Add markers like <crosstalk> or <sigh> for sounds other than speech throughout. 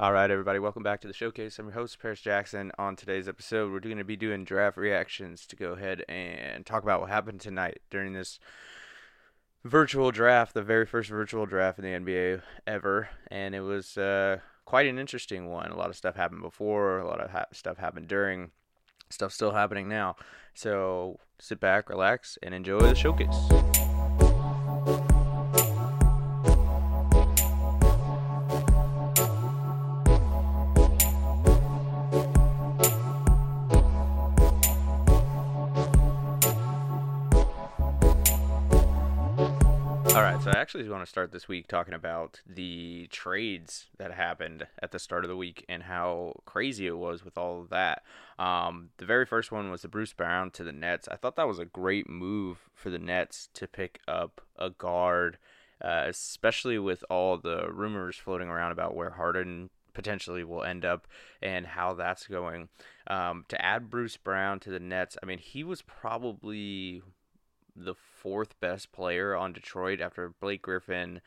All right, everybody, welcome back to the showcase. I'm your host, Paris Jackson. On today's episode, we're going to be doing draft reactions to go ahead and talk about what happened tonight during this virtual draft, the very first virtual draft in the NBA ever. And it was uh, quite an interesting one. A lot of stuff happened before, a lot of ha- stuff happened during, stuff still happening now. So sit back, relax, and enjoy the showcase. Actually want to start this week talking about the trades that happened at the start of the week and how crazy it was with all of that. Um, the very first one was the Bruce Brown to the Nets. I thought that was a great move for the Nets to pick up a guard, uh, especially with all the rumors floating around about where Harden potentially will end up and how that's going. Um, to add Bruce Brown to the Nets, I mean, he was probably the fourth best player on Detroit after Blake Griffin,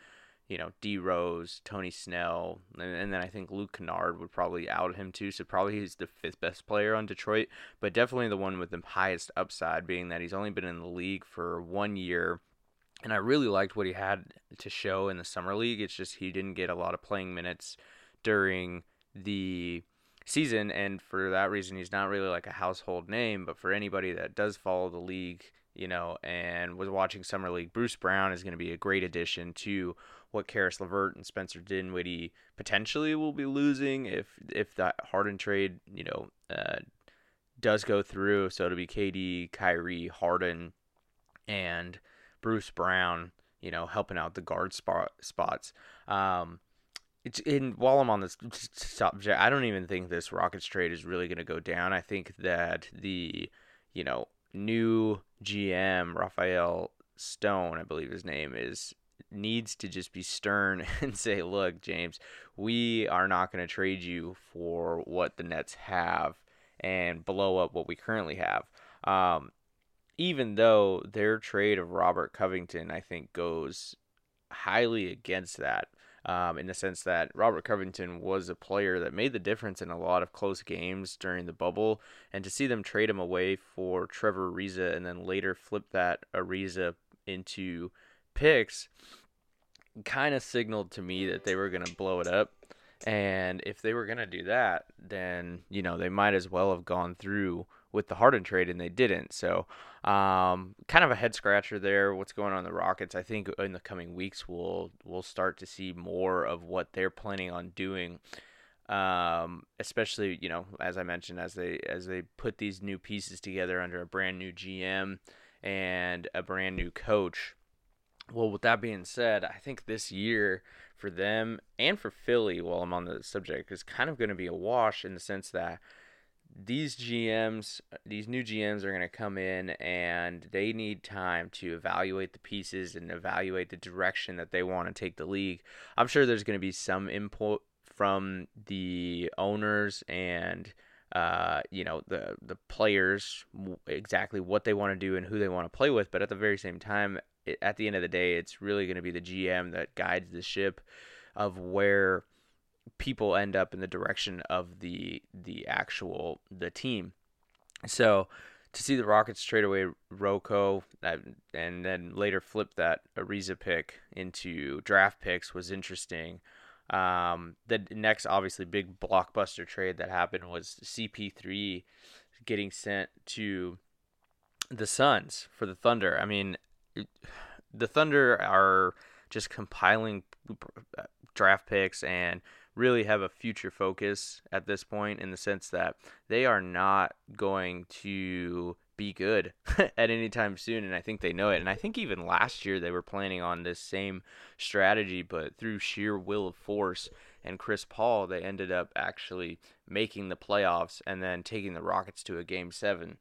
you know, D Rose, Tony Snell, and, and, then I think Luke Kennard would probably out him too. So probably he's the fifth best player on Detroit, but definitely the one with the highest upside, being that he's only been in the league for one year. And I really liked what he had to show in the summer league. It's just he didn't get a lot of playing minutes during the season, and for that reason, he's not really like a household name. But for anybody that does follow the league, you know, and was watching Summer League, Bruce Brown is going to be a great addition to what Caris LeVert and Spencer Dinwiddie potentially will be losing if if that Harden trade, you know, uh, does go through. So it'll be KD, Kyrie, Harden, and Bruce Brown, you know, helping out the guard spot spots. Um, it's in while I'm on this subject, I don't even think this Rockets trade is really going to go down. I think that the you know new GM Rafael Stone, I believe his name is, needs to just be stern <laughs> and say, "Look, James, we are not going to trade you for what the Nets have and blow up what we currently have." Um, even though their trade of Robert Covington, I think, goes highly against that um, in the sense that Robert Covington was a player that made the difference in a lot of close games during the bubble, and to see them trade him away for Trevor Ariza and then later flip that Ariza into picks kind of signaled to me that they were going to blow it up. And if they were going to do that, then, you know, they might as well have gone through with the Harden trade, and they didn't. So, um, kind of a head scratcher there. What's going on the Rockets? I think in the coming weeks we'll we'll start to see more of what they're planning on doing. Um, especially you know, as I mentioned, as they as they put these new pieces together under a brand new GM and a brand new coach. Well, with that being said, I think this year for them and for Philly, while I'm on the subject, is kind of going to be a wash in the sense that these GMs, these new GMs are going to come in and they need time to evaluate the pieces and evaluate the direction that they want to take the league. I'm sure there's going to be some input from the owners and uh, you know the the players exactly what they want to do and who they want to play with. But at the very same time, at the end of the day, it's really going to be the GM that guides the ship of where people end up in the direction of the the actual the team. So to see the Rockets trade away RoCo and then later flip that Ariza pick into draft picks was interesting. Um, the next, obviously, big blockbuster trade that happened was CP3 getting sent to the Suns for the Thunder. I mean, the Thunder are just compiling draft picks and really have a future focus at this point in the sense that they are not going to be good <laughs> at any time soon and I think they know it. And I think even last year they were planning on this same strategy but through sheer will of force and Chris Paul they ended up actually making the playoffs and then taking the Rockets to a game 7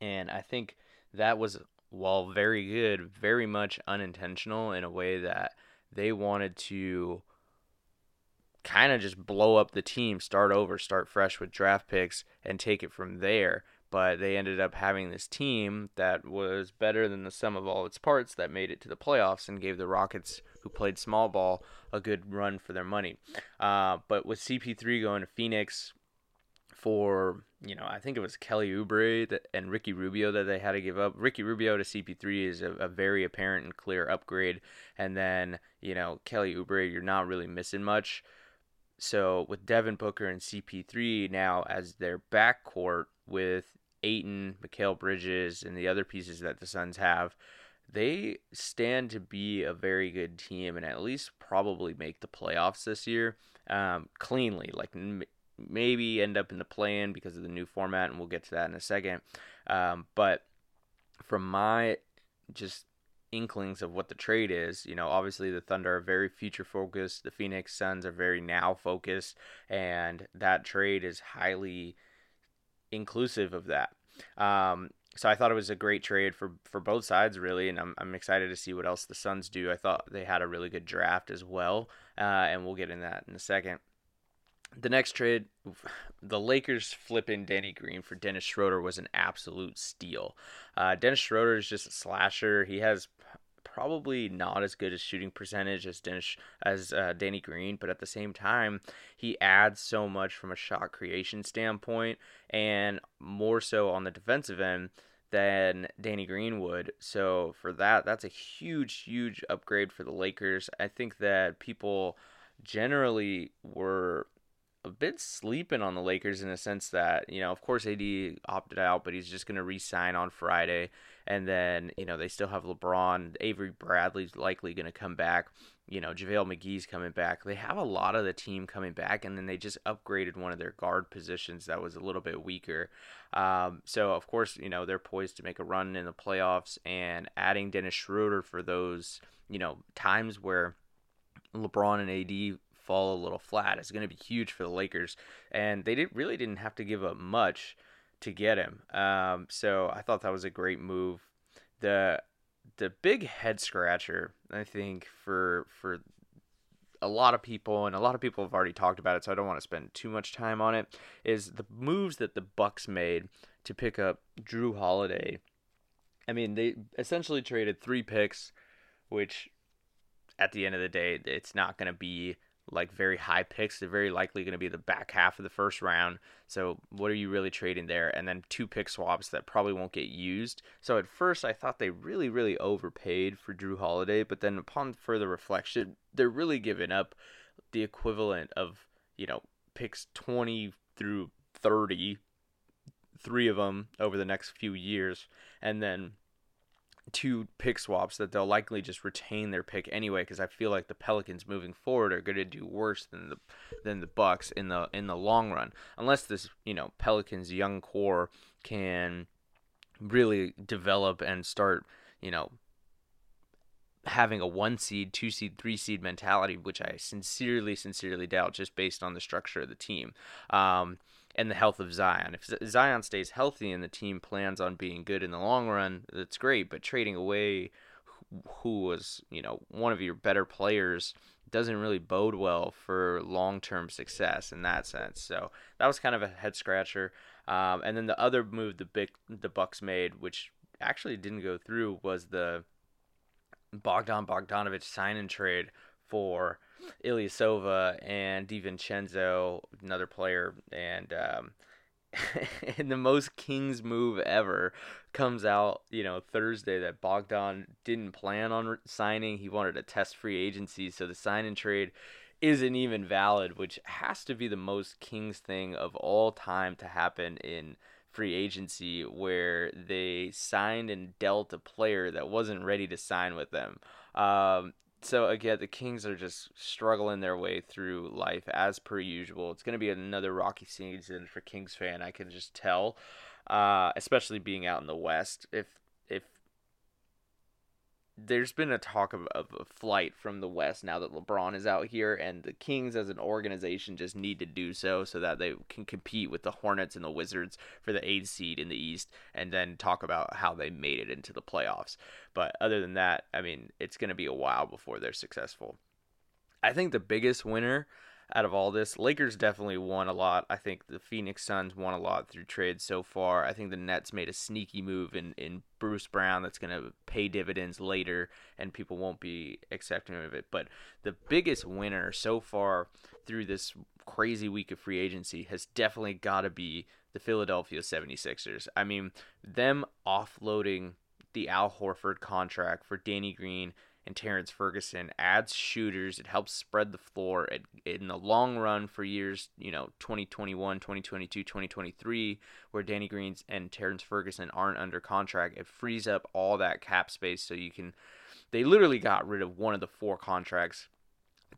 and I think that was while very good very much unintentional in a way that they wanted to kind of just blow up the team, start over, start fresh with draft picks, and take it from there. But they ended up having this team that was better than the sum of all its parts that made it to the playoffs and gave the Rockets, who played small ball a good run for their money. Uh, but with CP3 going to Phoenix for you know I think it was Kelly Oubre and Ricky Rubio that they had to give up. Ricky Rubio to CP3 is a, a very apparent and clear upgrade, and then you know Kelly Oubre you're not really missing much. So with Devin Booker and CP3 now as their backcourt with Ayton, Mikal Bridges, and the other pieces that the Suns have, they stand to be a very good team and at least probably make the playoffs this year um, cleanly. Like m- maybe end up in the play-in because of the new format, and we'll get to that in a second. Um, but from my just inklings of what the trade is. You know, obviously the Thunder are very future focused. The Phoenix Suns are very now focused, and that trade is highly inclusive of that. Um, so I thought it was a great trade for for both sides, really, and I'm I'm excited to see what else the Suns do. I thought they had a really good draft as well, uh, and we'll get in that in a second. The next trade, the Lakers flipping Danny Green for Dennis Schroeder was an absolute steal. Uh, Dennis Schroeder is just a slasher. He has probably not as good a shooting percentage as Dennis as uh, Danny Green, but at the same time, he adds so much from a shot creation standpoint, and more so on the defensive end than Danny Green would. So for that, that's a huge, huge upgrade for the Lakers. I think that people generally were a bit sleeping on the Lakers in a sense that, you know, of course AD opted out, but he's just going to re-sign on Friday. And then, you know, they still have LeBron. Avery Bradley's likely going to come back. You know, JaVale McGee's coming back. They have a lot of the team coming back, and then they just upgraded one of their guard positions that was a little bit weaker. Um, so, of course, you know, they're poised to make a run in the playoffs, and adding Dennis Schroeder for those, you know, times where LeBron and AD fall a little flat is going to be huge for the Lakers, and they did, really didn't have to give up much to get him. Um, so I thought that was a great move. The the big head scratcher, I think, for for a lot of people, and a lot of people have already talked about it, so I don't want to spend too much time on it. Is the moves that the Bucks made to pick up Jrue Holiday? I mean, they essentially traded three picks, which at the end of the day, it's not going to be like very high picks. They're very likely going to be the back half of the first round. So what are you really trading there? And then two pick swaps that probably won't get used. So at first I thought they really really overpaid for Jrue Holiday, but then upon further reflection, they're really giving up the equivalent of you know picks 20 through 30 three of them over the next few years and then two pick swaps that they'll likely just retain their pick anyway because I feel like the Pelicans moving forward are going to do worse than the than the Bucks in the in the long run unless this you know Pelicans young core can really develop and start you know having a one seed, two seed, three seed mentality, which I sincerely, sincerely doubt just based on the structure of the team. Um, and the health of Zion. If Zion stays healthy and the team plans on being good in the long run, that's great. But trading away who was, you know, one of your better players doesn't really bode well for long-term success in that sense. So that was kind of a head scratcher. Um, and then the other move the big the Bucks made, which actually didn't go through, was the Bogdan Bogdanovich sign and trade for Ilyasova and DiVincenzo, another player, and um, <laughs> and the most Kings move ever comes out, you know, Thursday that Bogdan didn't plan on signing. He wanted to test free agency, so the sign and trade isn't even valid, which has to be the most Kings thing of all time to happen in free agency where they signed and dealt a player that wasn't ready to sign with them. Um, so again, the Kings are just struggling their way through life as per usual. It's going to be another rocky season for Kings fan. I can just tell, uh, especially being out in the West. If there's been a talk of, of a flight from the West now that LeBron is out here, and the Kings as an organization just need to do so so that they can compete with the Hornets and the Wizards for the eighth seed in the East, and then talk about how they made it into the playoffs. But other than that, I mean, it's going to be a while before they're successful. I think the biggest winner out of all this. Lakers definitely won a lot. I think the Phoenix Suns won a lot through trades so far. I think the Nets made a sneaky move in, in Bruce Brown that's going to pay dividends later, and people won't be accepting of it. But the biggest winner so far through this crazy week of free agency has definitely got to be the Philadelphia 76ers. I mean, them offloading the Al Horford contract for Danny Green and Terrence Ferguson adds shooters. It helps spread the floor. It, in the long run for years, you know, 2021, 2022, 2023, where Danny Greens and Terrence Ferguson aren't under contract, it frees up all that cap space so you can. They literally got rid of one of the four contracts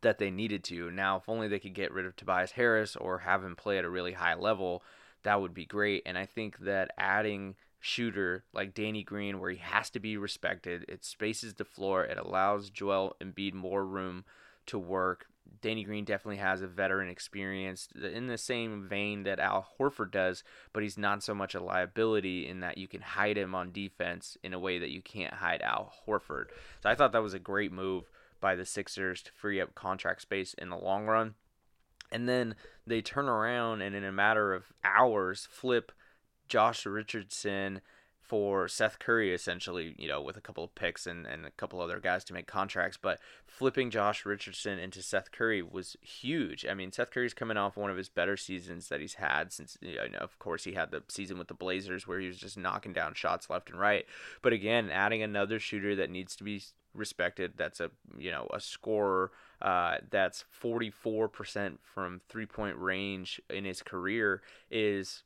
that they needed to. Now, if only they could get rid of Tobias Harris or have him play at a really high level, that would be great. And I think that adding shooter like Danny Green, where he has to be respected. It spaces the floor. It allows Joel Embiid more room to work. Danny Green definitely has a veteran experience in the same vein that Al Horford does, but he's not so much a liability in that you can hide him on defense in a way that you can't hide Al Horford. So I thought that was a great move by the Sixers to free up contract space in the long run. And then they turn around and in a matter of hours flip Josh Richardson for Seth Curry, essentially, you know, with a couple of picks and, and a couple other guys to make contracts. But flipping Josh Richardson into Seth Curry was huge. I mean, Seth Curry's coming off one of his better seasons that he's had since, you know, of course, he had the season with the Blazers where he was just knocking down shots left and right. But again, adding another shooter that needs to be respected, that's a, you know, a scorer. Uh, that's 44% from three point range in his career is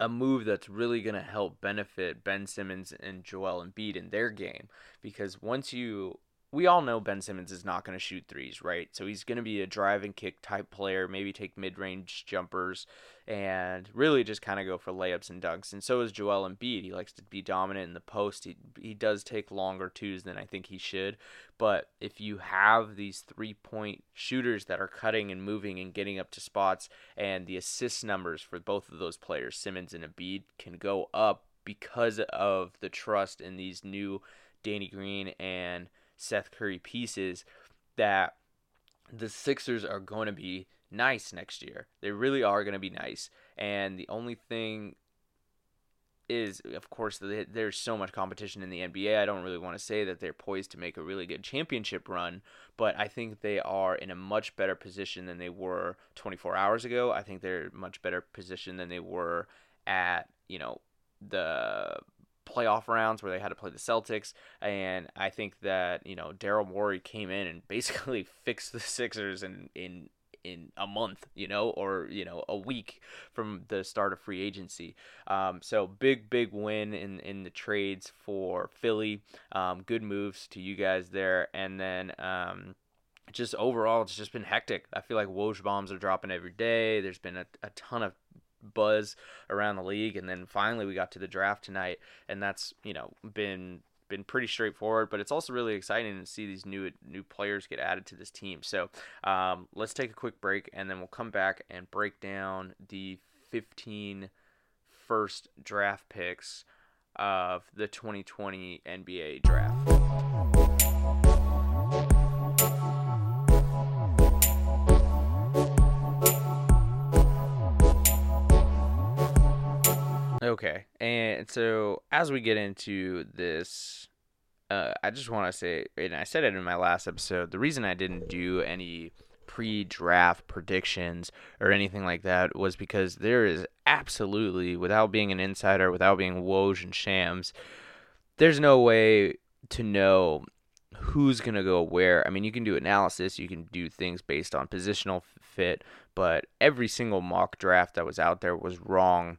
a move that's really going to help benefit Ben Simmons and Joel Embiid in their game because once you we all know Ben Simmons is not going to shoot threes, right? So he's going to be a drive and kick type player, maybe take mid range jumpers, and really just kind of go for layups and dunks. And so is Joel Embiid. He likes to be dominant in the post. He, he does take longer twos than I think he should. But if you have these three point shooters that are cutting and moving and getting up to spots, and the assist numbers for both of those players, Simmons and Embiid, can go up because of the trust in these new Danny Green and Seth Curry pieces that the Sixers are going to be nice next year. They really are going to be nice. And the only thing is, of course, there's so much competition in the NBA. I don't really want to say that they're poised to make a really good championship run, but I think they are in a much better position than they were 24 hours ago. I think they're much better position than they were at, you know, the playoff rounds where they had to play the Celtics, and I think that you know Daryl Morey came in and <laughs> basically fixed the Sixers in in in a month, you know, or you know a week from the start of free agency. Um, so big big win in in the trades for Philly. Um, good moves to you guys there, and then. Um, just overall, it's just been hectic. I feel like Woj bombs are dropping every day. There's been a, a ton of buzz around the league and then finally we got to the draft tonight and that's you know been been pretty straightforward but it's also really exciting to see these new new players get added to this team so um, let's take a quick break and then we'll come back and break down the 15 first draft picks of the 2020 NBA draft. Okay, and so as we get into this, uh, I just want to say, and I said it in my last episode, the reason I didn't do any pre-draft predictions or anything like that was because there is absolutely, without being an insider, without being Woj and Shams, there's no way to know who's going to go where. I mean, you can do analysis, you can do things based on positional fit, but every single mock draft that was out there was wrong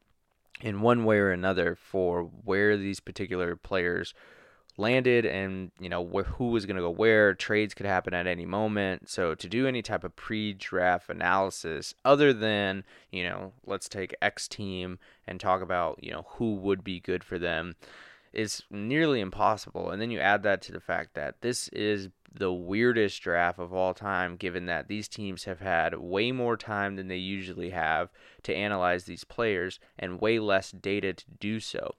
in one way or another for where these particular players landed and you know wh- who was going to go where trades could happen at any moment. So to do any type of pre-draft analysis other than you know let's take x team and talk about you know who would be good for them is nearly impossible. And then you add that to the fact that this is the weirdest draft of all time, given that these teams have had way more time than they usually have to analyze these players and way less data to do so.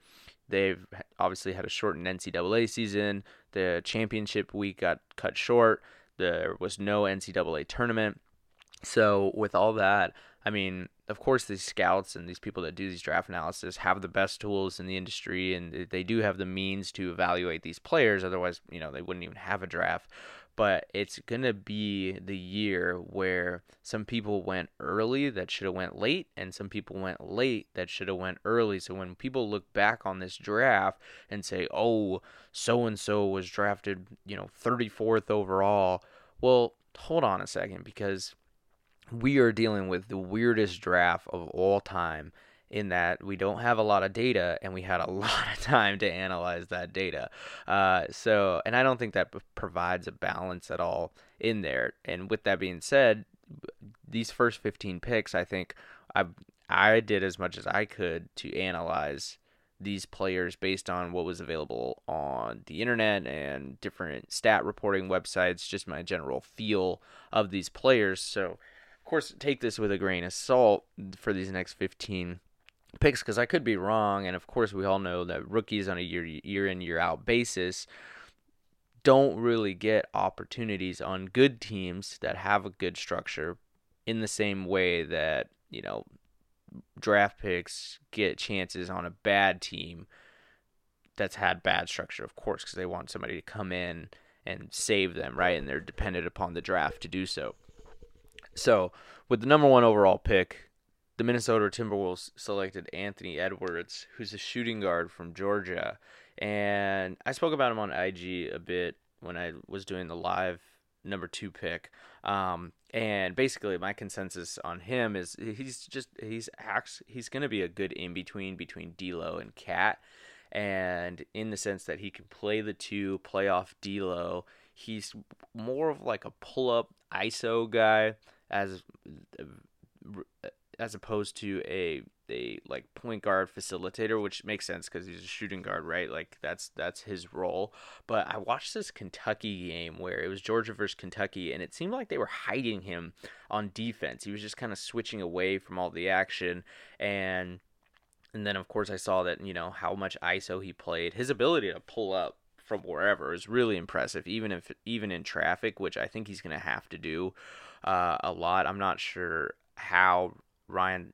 They've obviously had a shortened NCAA season. The championship week got cut short. There was no NCAA tournament. So with all that, I mean, of course, these scouts and these people that do these draft analysis have the best tools in the industry, and they do have the means to evaluate these players. Otherwise, you know, they wouldn't even have a draft. But it's gonna be the year where some people went early that should have went late, and some people went late that should have went early. So when people look back on this draft and say, "Oh, so and so was drafted, you know, 34th overall," well, hold on a second because we are dealing with the weirdest draft of all time in that we don't have a lot of data and we had a <laughs> lot of time to analyze that data. Uh, so, and I don't think that provides a balance at all in there. And with that being said, these first 15 picks, I think I I did as much as I could to analyze these players based on what was available on the internet and different stat reporting websites, just my general feel of these players. So, course, take this with a grain of salt for these next 15 picks because I could be wrong. And of course, we all know that rookies on a year year in year out basis don't really get opportunities on good teams that have a good structure in the same way that you know draft picks get chances on a bad team that's had bad structure, of course, because they want somebody to come in and save them, right? And they're dependent upon the draft to do so. So, with the number one overall pick, the Minnesota Timberwolves selected Anthony Edwards, who's a shooting guard from Georgia. And I spoke about him on IG a bit when I was doing the live number two pick. Um, and basically, my consensus on him is he's just he's acts he's going to be a good in between between D'Lo and KAT, and in the sense that he can play the two, play off D'Lo. He's more of like a pull up ISO guy as as opposed to a a like point guard facilitator, which makes sense because he's a shooting guard, right? Like that's that's his role. But I watched this Kentucky game where it was Georgia versus Kentucky, and it seemed like they were hiding him on defense. He was just kind of switching away from all the action, and and then of course I saw that you know how much ISO he played. His ability to pull up from wherever is really impressive, even if even in traffic, which I think he's going to have to do uh, a lot. I'm not sure how Ryan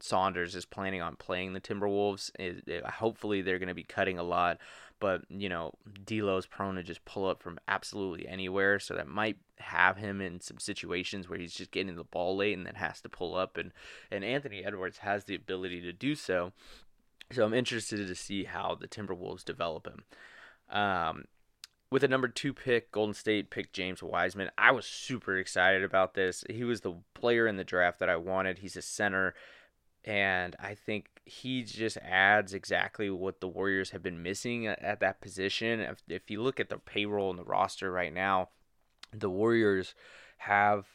Saunders is planning on playing the Timberwolves. It, it, hopefully, they're going to be cutting a lot, but you know, D'Lo's prone to just pull up from absolutely anywhere, so that might have him in some situations where he's just getting the ball late and then has to pull up. and And Anthony Edwards has the ability to do so. So I'm interested to see how the Timberwolves develop him. Um, with a number two pick, Golden State picked James Wiseman. I was super excited about this. He was the player in the draft that I wanted. He's a center, and I think he just adds exactly what the Warriors have been missing at, at that position. If, if you look at the payroll and the roster right now, the Warriors have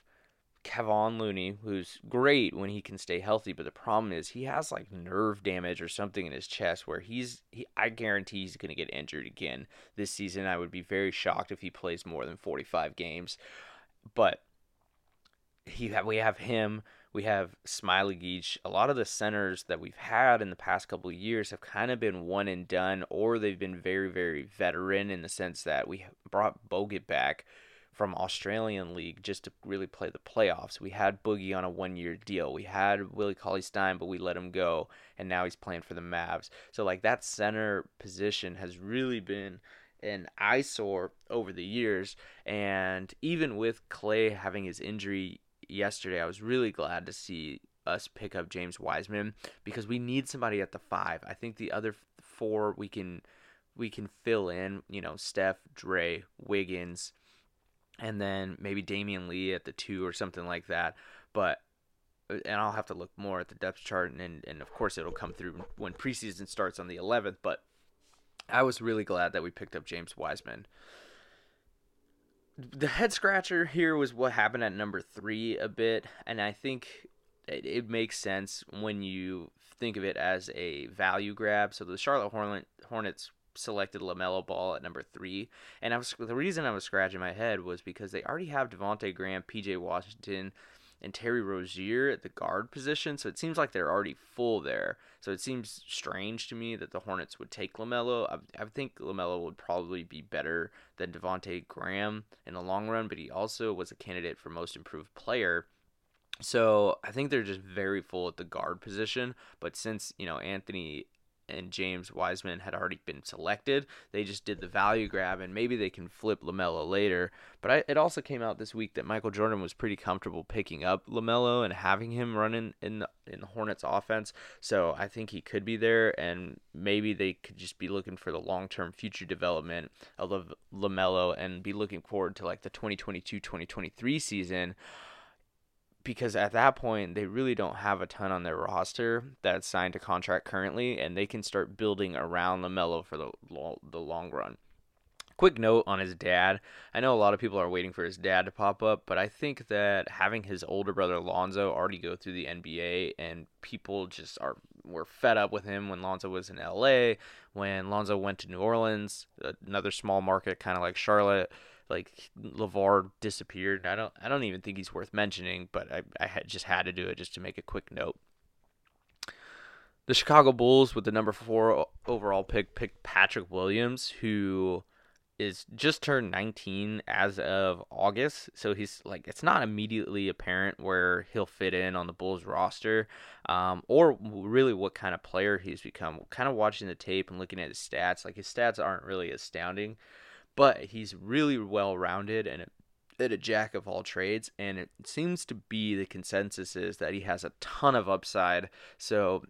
Kevon Looney, who's great when he can stay healthy, but the problem is he has like nerve damage or something in his chest where he's he, I guarantee he's going to get injured again this season. I would be very shocked if he plays more than 45 games. But he we have him, we have Smiley Geach. A lot of the centers that we've had in the past couple of years have kind of been one and done or they've been very very veteran in the sense that we brought Bogut back from Australian League just to really play the playoffs. We had Boogie on a one year deal. We had Willie Cauley Stein, but we let him go, and now he's playing for the Mavs. So like that center position has really been an eyesore over the years. And even with Clay having his injury yesterday, I was really glad to see us pick up James Wiseman because we need somebody at the five. I think the other four we can we can fill in, you know, Steph, Dre, Wiggins, and then maybe Damion Lee at the two or something like that. But and I'll have to look more at the depth chart, and, and, of course it'll come through when preseason starts on the 11th. But I was really glad that we picked up James Wiseman. The head scratcher here was what happened at number three a bit, and I think it, it makes sense when you think of it as a value grab. So the Charlotte Hornet, Hornets selected LaMelo Ball at number three, and I was the reason I was scratching my head was because they already have Devonte Graham, P.J. Washington, and Terry Rozier at the guard position, so it seems like they're already full there. So it seems strange to me that the Hornets would take LaMelo. I, I think LaMelo would probably be better than Devonte Graham in the long run, but he also was a candidate for most improved player So I think they're just very full at the guard position. But since, you know, Anthony and James Wiseman had already been selected. They just did the value grab, and maybe they can flip LaMelo later. But I, it also came out this week that Michael Jordan was pretty comfortable picking up LaMelo and having him running in the, in the Hornets offense. So I think he could be there, and maybe they could just be looking for the long term future development of LaMelo and be looking forward to like the 2022 2023 season because at that point they really don't have a ton on their roster that's signed to contract currently, and they can start building around LaMelo for the the long run. Quick note on his dad. I know a lot of people are waiting for his dad to pop up, but I think that having his older brother Lonzo already go through the NBA and people just are were fed up with him when Lonzo was in LA, when Lonzo went to New Orleans, another small market kind of like Charlotte like LaVar disappeared. I don't I don't even think he's worth mentioning, but I I had just had to do it just to make a quick note. The Chicago Bulls with the number 4 overall pick picked Patrick Williams who is just turned 19 as of August, so he's like it's not immediately apparent where he'll fit in on the Bulls roster, um, or really what kind of player he's become. Kind of watching the tape and looking at his stats, like his stats aren't really astounding, but he's really well rounded and a, a jack of all trades. And it seems to be the consensus is that he has a ton of upside. So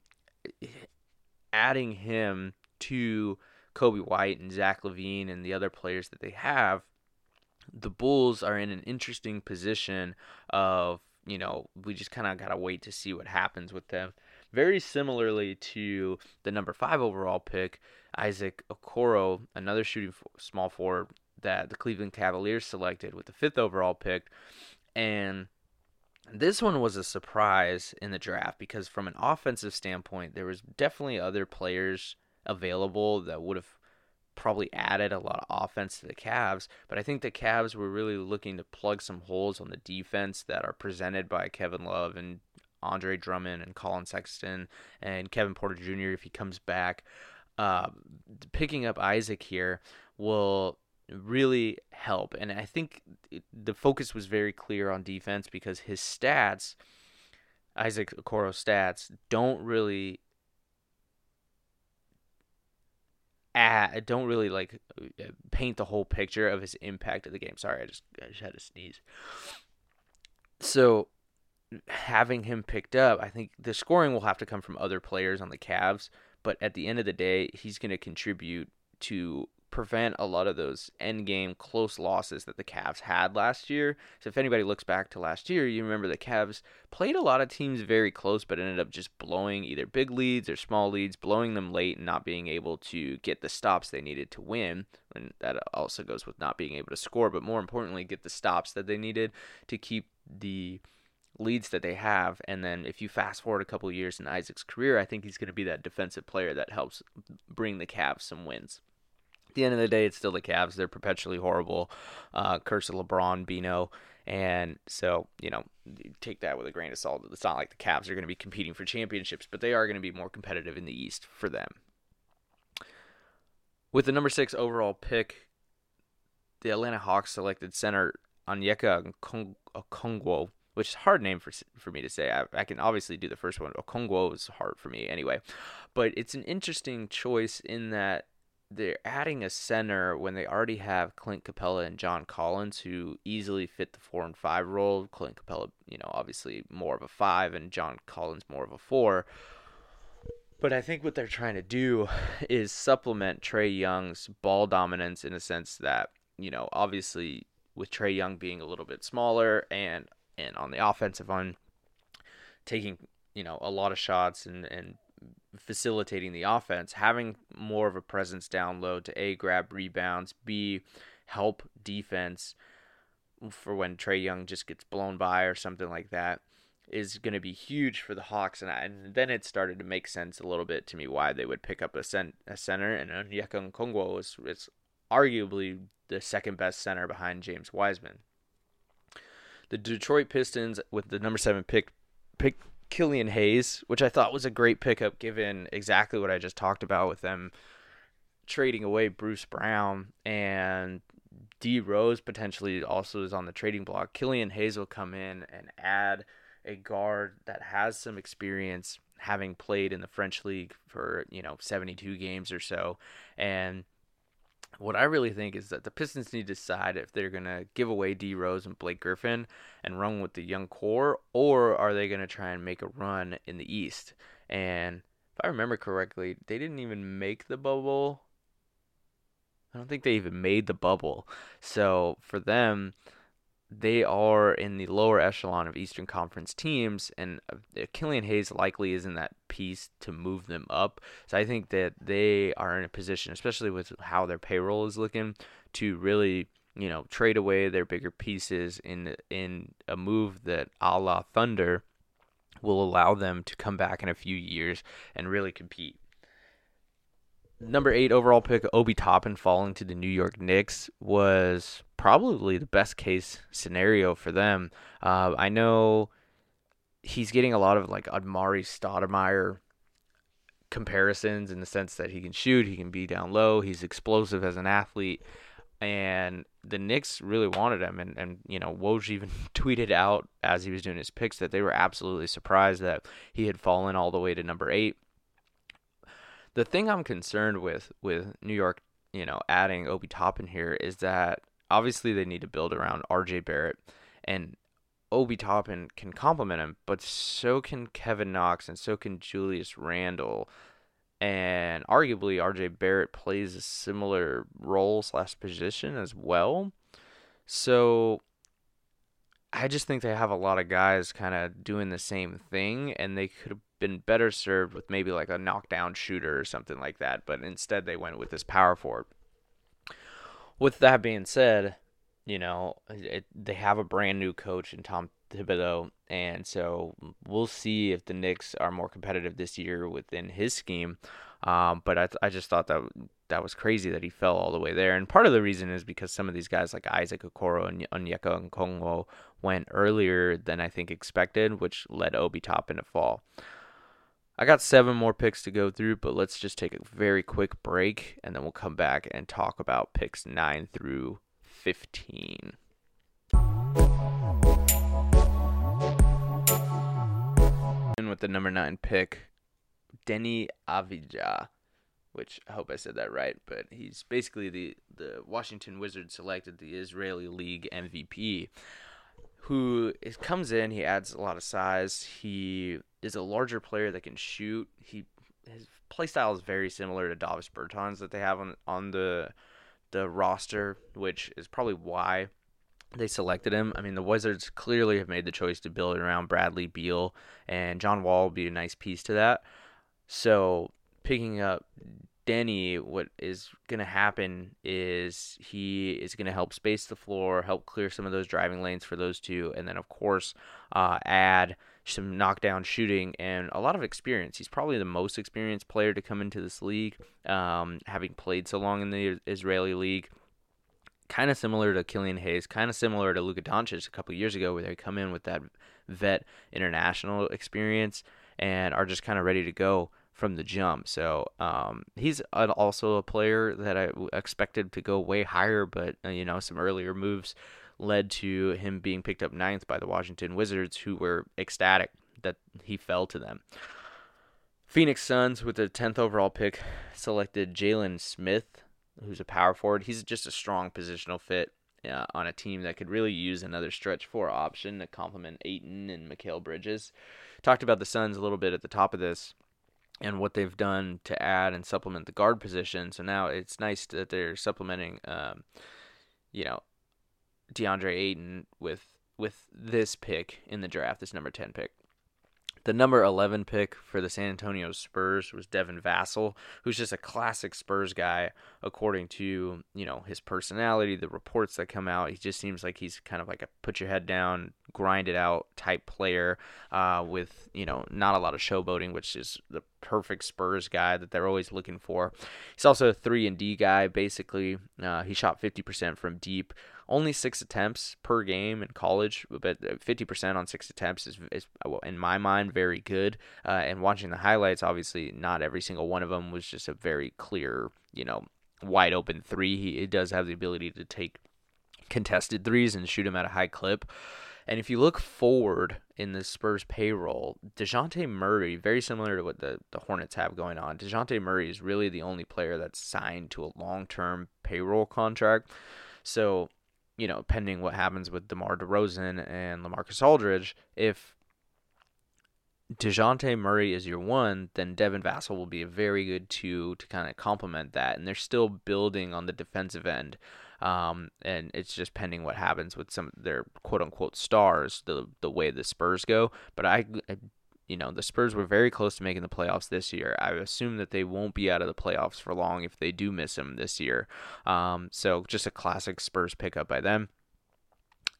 adding him to Coby White and Zach LaVine and the other players that they have, the Bulls are in an interesting position of, you know, we just kind of got to wait to see what happens with them. Very similarly to the number five overall pick, Isaac Okoro, another shooting small forward that the Cleveland Cavaliers selected with the fifth overall pick. And this one was a surprise in the draft because, from an offensive standpoint, there was definitely other players available that would have probably added a lot of offense to the Cavs. But I think the Cavs were really looking to plug some holes on the defense that are presented by Kevin Love and Andre Drummond and Collin Sexton and Kevin Porter Jr. if he comes back uh, picking up Isaac here will really help. And I think the focus was very clear on defense because his stats, Isaac Okoro's stats, don't really add, don't really like paint the whole picture of his impact of the game. Sorry, I just I just had to sneeze. So having him picked up, I think the scoring will have to come from other players on the Cavs but at the end of the day, he's going to contribute to prevent a lot of those end game close losses that the Cavs had last year. So if anybody looks back to last year, you remember the Cavs played a lot of teams very close, but ended up just blowing either big leads or small leads, blowing them late and not being able to get the stops they needed to win. And that also goes with not being able to score, but more importantly, get the stops that they needed to keep the leads that they have. And then if you fast forward a couple years in Isaac's career, I think he's going to be that defensive player that helps bring the Cavs some wins. At the end of the day, it's still the Cavs. They're perpetually horrible. Uh, curse of LeBron, Bino. And so, you know, take that with a grain of salt. It's not like the Cavs are going to be competing for championships, but they are going to be more competitive in the East for them. With the number six overall pick, the Atlanta Hawks selected center Onyeka Okongwu which is a hard name for for me to say. I, I can obviously do the first one. Okongwu is hard for me anyway, but it's an interesting choice in that they're adding a center when they already have Clint Capela and John Collins who easily fit the four and five role. Clint Capela, you know, obviously more of a five, and John Collins more of a four. But I think what they're trying to do is supplement Trae Young's ball dominance in a sense that, you know, obviously with Trae Young being a little bit smaller and and on the offensive end, taking you know a lot of shots and and facilitating the offense, having more of a presence down low to a grab rebounds, b help defense for when Trae Young just gets blown by or something like that is going to be huge for the Hawks, and, I, and then it started to make sense a little bit to me why they would pick up a, cent, a center, and Onyeka Okongwu is, is arguably the second best center behind James Wiseman. The Detroit Pistons with the number seven pick pick Killian Hayes, which I thought was a great pickup given exactly what I just talked about with them trading away Bruce Brown and D Rose potentially also is on the trading block. Killian Hayes will come in and add a guard that has some experience having played in the French league for, you know, 72 games or so. And what I really think is that the Pistons need to decide if they're going to give away D Rose and Blake Griffin and run with the young core, or are they going to try and make a run in the East? And if I remember correctly, they didn't even make the bubble. I don't think they even made the bubble. So for them, they are in the lower echelon of Eastern Conference teams, and uh, Killian Hayes likely isn't that piece to move them up. So I think that they are in a position, especially with how their payroll is looking, to really you know trade away their bigger pieces in in a move that a la Thunder will allow them to come back in a few years and really compete number eight overall pick, Obi Toppin, falling to the New York Knicks was probably the best case scenario for them. Uh, I know he's getting a lot of like Amar'e Stoudemire comparisons in the sense that he can shoot, he can be down low, he's explosive as an athlete. And the Knicks really wanted him, and, and you know Woj even <laughs> tweeted out as he was doing his picks that they were absolutely surprised that he had fallen all the way to number eight the thing I'm concerned with with New York, you know, adding Obi Toppin here is that obviously they need to build around RJ Barrett and Obi Toppin can complement him, but so can Kevin Knox and so can Julius Randle. And arguably RJ Barrett plays a similar role slash position as well. So I just think they have a lot of guys kind of doing the same thing, and they could have been better served with maybe like a knockdown shooter or something like that. But instead, they went with this power forward. With that being said, you know it, they have a brand new coach in Tom Thibodeau, and so we'll see if the Knicks are more competitive this year within his scheme. Um, but I, th- I just thought that that was crazy that he fell all the way there. And part of the reason is because some of these guys like Isaac Okoro and Onyeka Okongwu went earlier than I think expected, which led Obi Toppin to fall. I got seven more picks to go through, but let's just take a very quick break and then we'll come back and talk about picks 9 through 15. And with the number 9 pick, Deni Avdija, which I hope I said that right, but he's basically the, the Washington Wizards selected the Israeli League MVP who is, comes in. He adds a lot of size. He is a larger player that can shoot. He his play style is very similar to Davis Bertans that they have on on the the roster, which is probably why they selected him. I mean, the Wizards clearly have made the choice to build around Bradley Beal, and John Wall will be a nice piece to that. So picking up Deni, what is going to happen is he is going to help space the floor, help clear some of those driving lanes for those two, and then, of course, uh, add some knockdown shooting and a lot of experience. He's probably the most experienced player to come into this league, um, having played so long in the Israeli league. Kind of similar to Killian Hayes, kind of similar to Luka Doncic a couple years ago, where they come in with that vet international experience and are just kind of ready to go from the jump. So um, he's also a player that I expected to go way higher, but uh, you know some earlier moves led to him being picked up ninth by the Washington Wizards, who were ecstatic that he fell to them. Phoenix Suns, with the 10th overall pick, selected Jalen Smith, who's a power forward. He's just a strong positional fit uh, on a team that could really use another stretch four option to complement Ayton and Mikal Bridges. Talked about the Suns a little bit at the top of this and what they've done to add and supplement the guard position. So now it's nice that they're supplementing, um, you know, DeAndre Ayton with with this pick in the draft, this number ten pick. The number 11 pick for the San Antonio Spurs was Devin Vassell, who's just a classic Spurs guy according to, you know, his personality, the reports that come out. He just seems like he's kind of like a put your head down, grind it out type player uh, with, you know, not a lot of showboating, which is the perfect Spurs guy that they're always looking for. He's also a 3 and D guy basically. Uh, he shot 50% from deep only six attempts per game in college, but 50% on six attempts is, is in my mind, very good. Uh, and watching the highlights, obviously, not every single one of them was just a very clear, you know, wide open three. He it does have the ability to take contested threes and shoot them at a high clip. And if you look forward in the Spurs payroll, DeJounte Murray, very similar to what the, the Hornets have going on, DeJounte Murray is really the only player that's signed to a long term payroll contract. So, you know, pending what happens with DeMar DeRozan and Lamarcus Aldridge, if DeJounte Murray is your one, then Devin Vassell will be a very good two to kind of complement that. And they're still building on the defensive end. Um, and it's just pending what happens with some of their quote unquote stars, the the way the Spurs go. But I, I you know, the Spurs were very close to making the playoffs this year. I assume that they won't be out of the playoffs for long if they do miss him this year. Um, so just a classic Spurs pickup by them.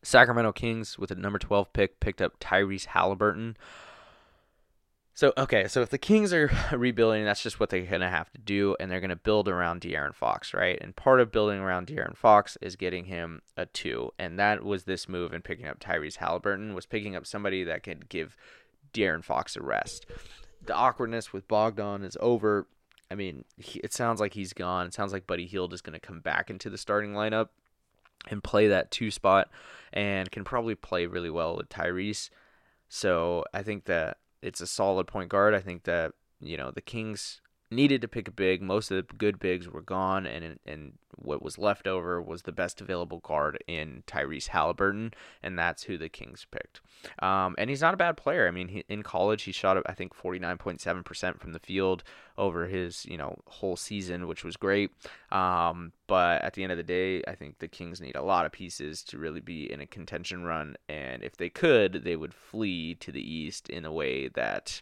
Sacramento Kings with a number 12 pick picked up Tyrese Haliburton. So okay, so if the Kings are <laughs> rebuilding, that's just what they're gonna have to do, and they're gonna build around De'Aaron Fox, right? And part of building around De'Aaron Fox is getting him a two, and that was this move in picking up Tyrese Haliburton was picking up somebody that could give De'Aaron Fox a rest. The awkwardness with Bogdan is over. I mean, he, it sounds like he's gone. It sounds like Buddy Hield is gonna come back into the starting lineup and play that two spot, and can probably play really well with Tyrese. So I think that it's a solid point guard. I think that you know the Kings needed to pick a big. Most of the good bigs were gone, and and what was left over was the best available guard in Tyrese Haliburton, and that's who the Kings picked. Um, and he's not a bad player. I mean, he, in college he shot I think 49.7% from the field over his you know whole season, which was great. Um, but at the end of the day, I think the Kings need a lot of pieces to really be in a contention run, and if they could, they would flee to the East in a way that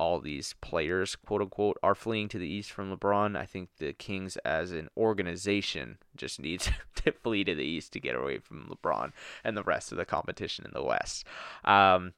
all these players, quote unquote, are fleeing to the east from LeBron. I think the Kings as an organization just <laughs> needs to flee to the east to get away from LeBron and the rest of the competition in the West. Um,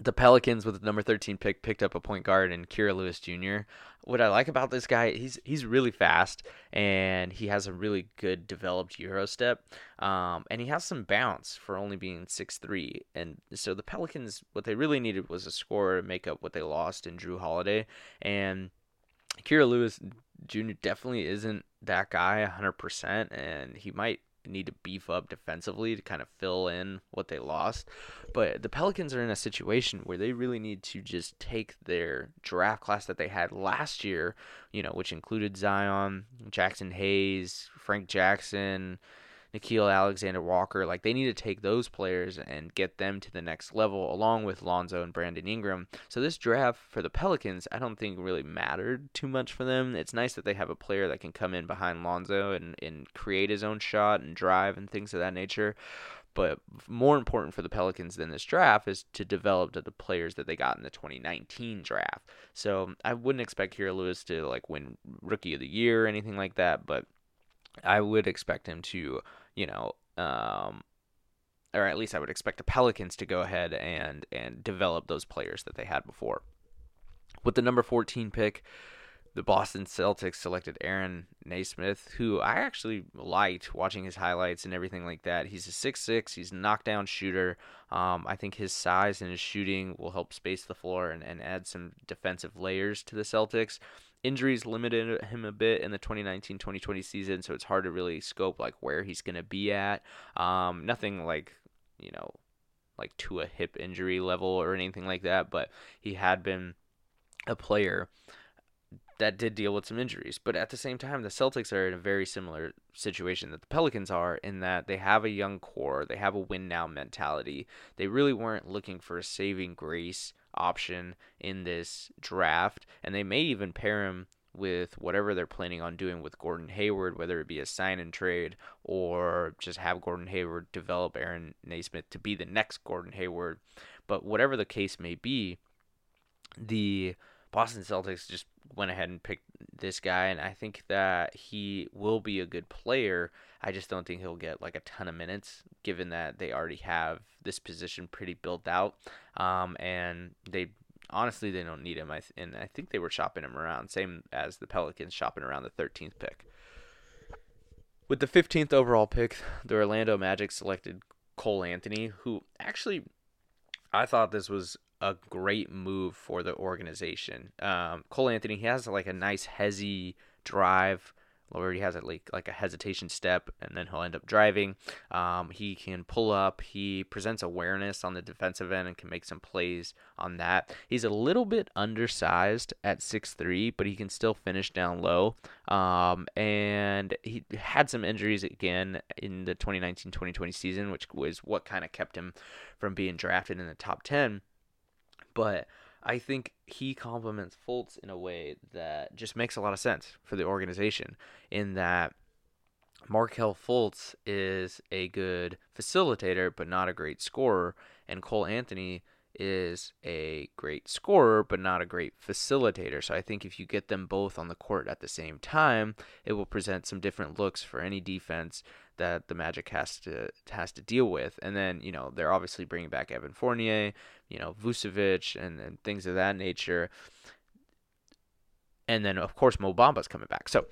the Pelicans with the number 13 pick picked up a point guard in Kira Lewis Jr. What I like about this guy, he's he's really fast and he has a really good developed euro step. Um, and he has some bounce for only being 6'3. And so the Pelicans what they really needed was a scorer to make up what they lost in Jrue Holiday and Kira Lewis Jr. definitely isn't that guy 100% and he might need to beef up defensively to kind of fill in what they lost. But the Pelicans are in a situation where they really need to just take their draft class that they had last year, you know, which included Zion, Jaxson Hayes, Frank Jackson, Nickeil Alexander Walker. Like they need to take those players and get them to the next level, along with Lonzo and Brandon Ingram. So this draft for the Pelicans, I don't think really mattered too much for them. It's nice that they have a player that can come in behind Lonzo and, and create his own shot and drive and things of that nature. But more important for the Pelicans than this draft is to develop the players that they got in the 2019 draft. So I wouldn't expect Kira Lewis to like win Rookie of the Year or anything like that, but I would expect him to you know, um, or at least I would expect the Pelicans to go ahead and and develop those players that they had before. With the number 14 pick, the Boston Celtics selected Aaron Nesmith, who I actually liked watching his highlights and everything like that. He's a 6'6", he's a knockdown shooter. Um, I think his size and his shooting will help space the floor and, and add some defensive layers to the Celtics injuries limited him a bit in the 2019-2020 season, so it's hard to really scope like where he's going to be at. Um, nothing like, you know, like to a hip injury level or anything like that, but he had been a player that did deal with some injuries. But at the same time, the Celtics are in a very similar situation that the Pelicans are in that they have a young core, they have a win now mentality. They really weren't looking for a saving grace option in this draft, and they may even pair him with whatever they're planning on doing with Gordon Hayward, whether it be a sign and trade or just have Gordon Hayward develop Aaron Nesmith to be the next Gordon Hayward. But whatever the case may be, the Boston Celtics just went ahead and picked this guy, and I think that he will be a good player. I just don't think he'll get like a ton of minutes, given that they already have this position pretty built out, um, and they honestly they don't need him. I th- and I think they were shopping him around, same as the Pelicans shopping around the 13th pick. With the 15th overall pick, the Orlando Magic selected Cole Anthony, who actually I thought this was a great move for the organization. Um, Cole Anthony, he has like a nice hezzy drive where he has a, like like a hesitation step and then he'll end up driving. Um, he can pull up. He presents awareness on the defensive end and can make some plays on that. He's a little bit undersized at 6'3", but he can still finish down low. Um, and he had some injuries again in the 2019-2020 season, which was what kind of kept him from being drafted in the top 10. But I think he complements Fultz in a way that just makes a lot of sense for the organization. In that Markelle Fultz is a good facilitator, but not a great scorer, and Cole Anthony is a great scorer, but not a great facilitator. So I think if you get them both on the court at the same time, it will present some different looks for any defense that the Magic has to has to deal with. And then you know they're obviously bringing back Evan Fournier, you know Vucevic, and, and things of that nature. And then of course Mo Bamba's coming back. So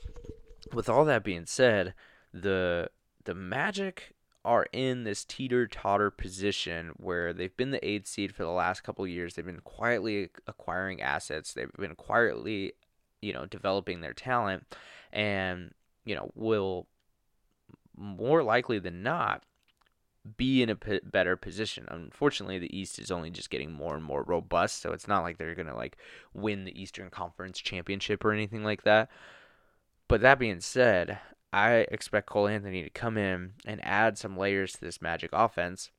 with all that being said, the the Magic are in this teeter totter position where they've been the eighth seed for the last couple years. They've been quietly acquiring assets. They've been quietly, you know, developing their talent, and you know will more likely than not be in a p- better position. Unfortunately, the East is only just getting more and more robust, so it's not like they're going to like win the Eastern Conference championship or anything like that. But that being said, I expect Cole Anthony to come in and add some layers to this Magic offense.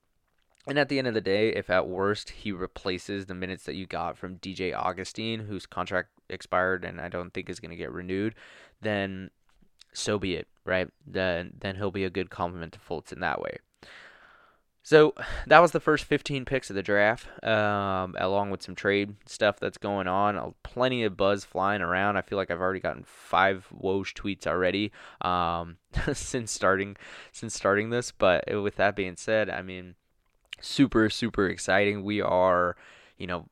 And at the end of the day, if at worst he replaces the minutes that you got from DJ Augustin, whose contract expired and I don't think is going to get renewed, then so be it, right? Then then he'll be a good complement to Fultz in that way. So that was the first 15 picks of the draft, um, along with some trade stuff that's going on. Plenty of buzz flying around. I feel like I've already gotten five Woj tweets already um, <laughs> since starting since starting this. But with that being said, I mean, super super exciting. We are you know,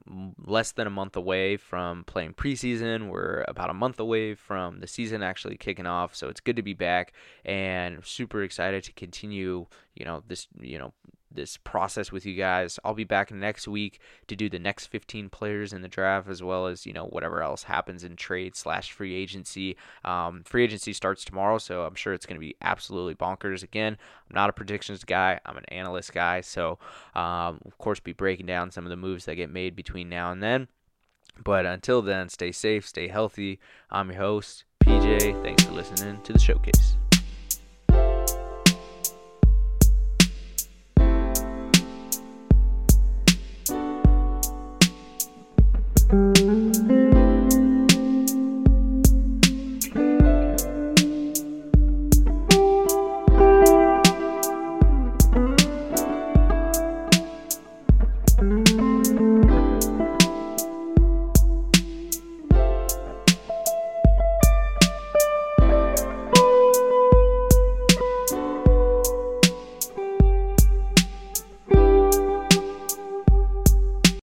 less than a month away from playing preseason. We're about a month away from the season actually kicking off. So it's good to be back and super excited to continue, you know, this, you know, this process with you guys. I'll be back next week to do the next 15 players in the draft, as well as you know whatever else happens in trade slash free agency. Um, free agency starts tomorrow, so I'm sure it's going to be absolutely bonkers. Again, I'm not a predictions guy; I'm an analyst guy. So, um, of course, be breaking down some of the moves that get made between now and then. But until then, stay safe, stay healthy. I'm your host, PJ. Thanks for listening to the showcase.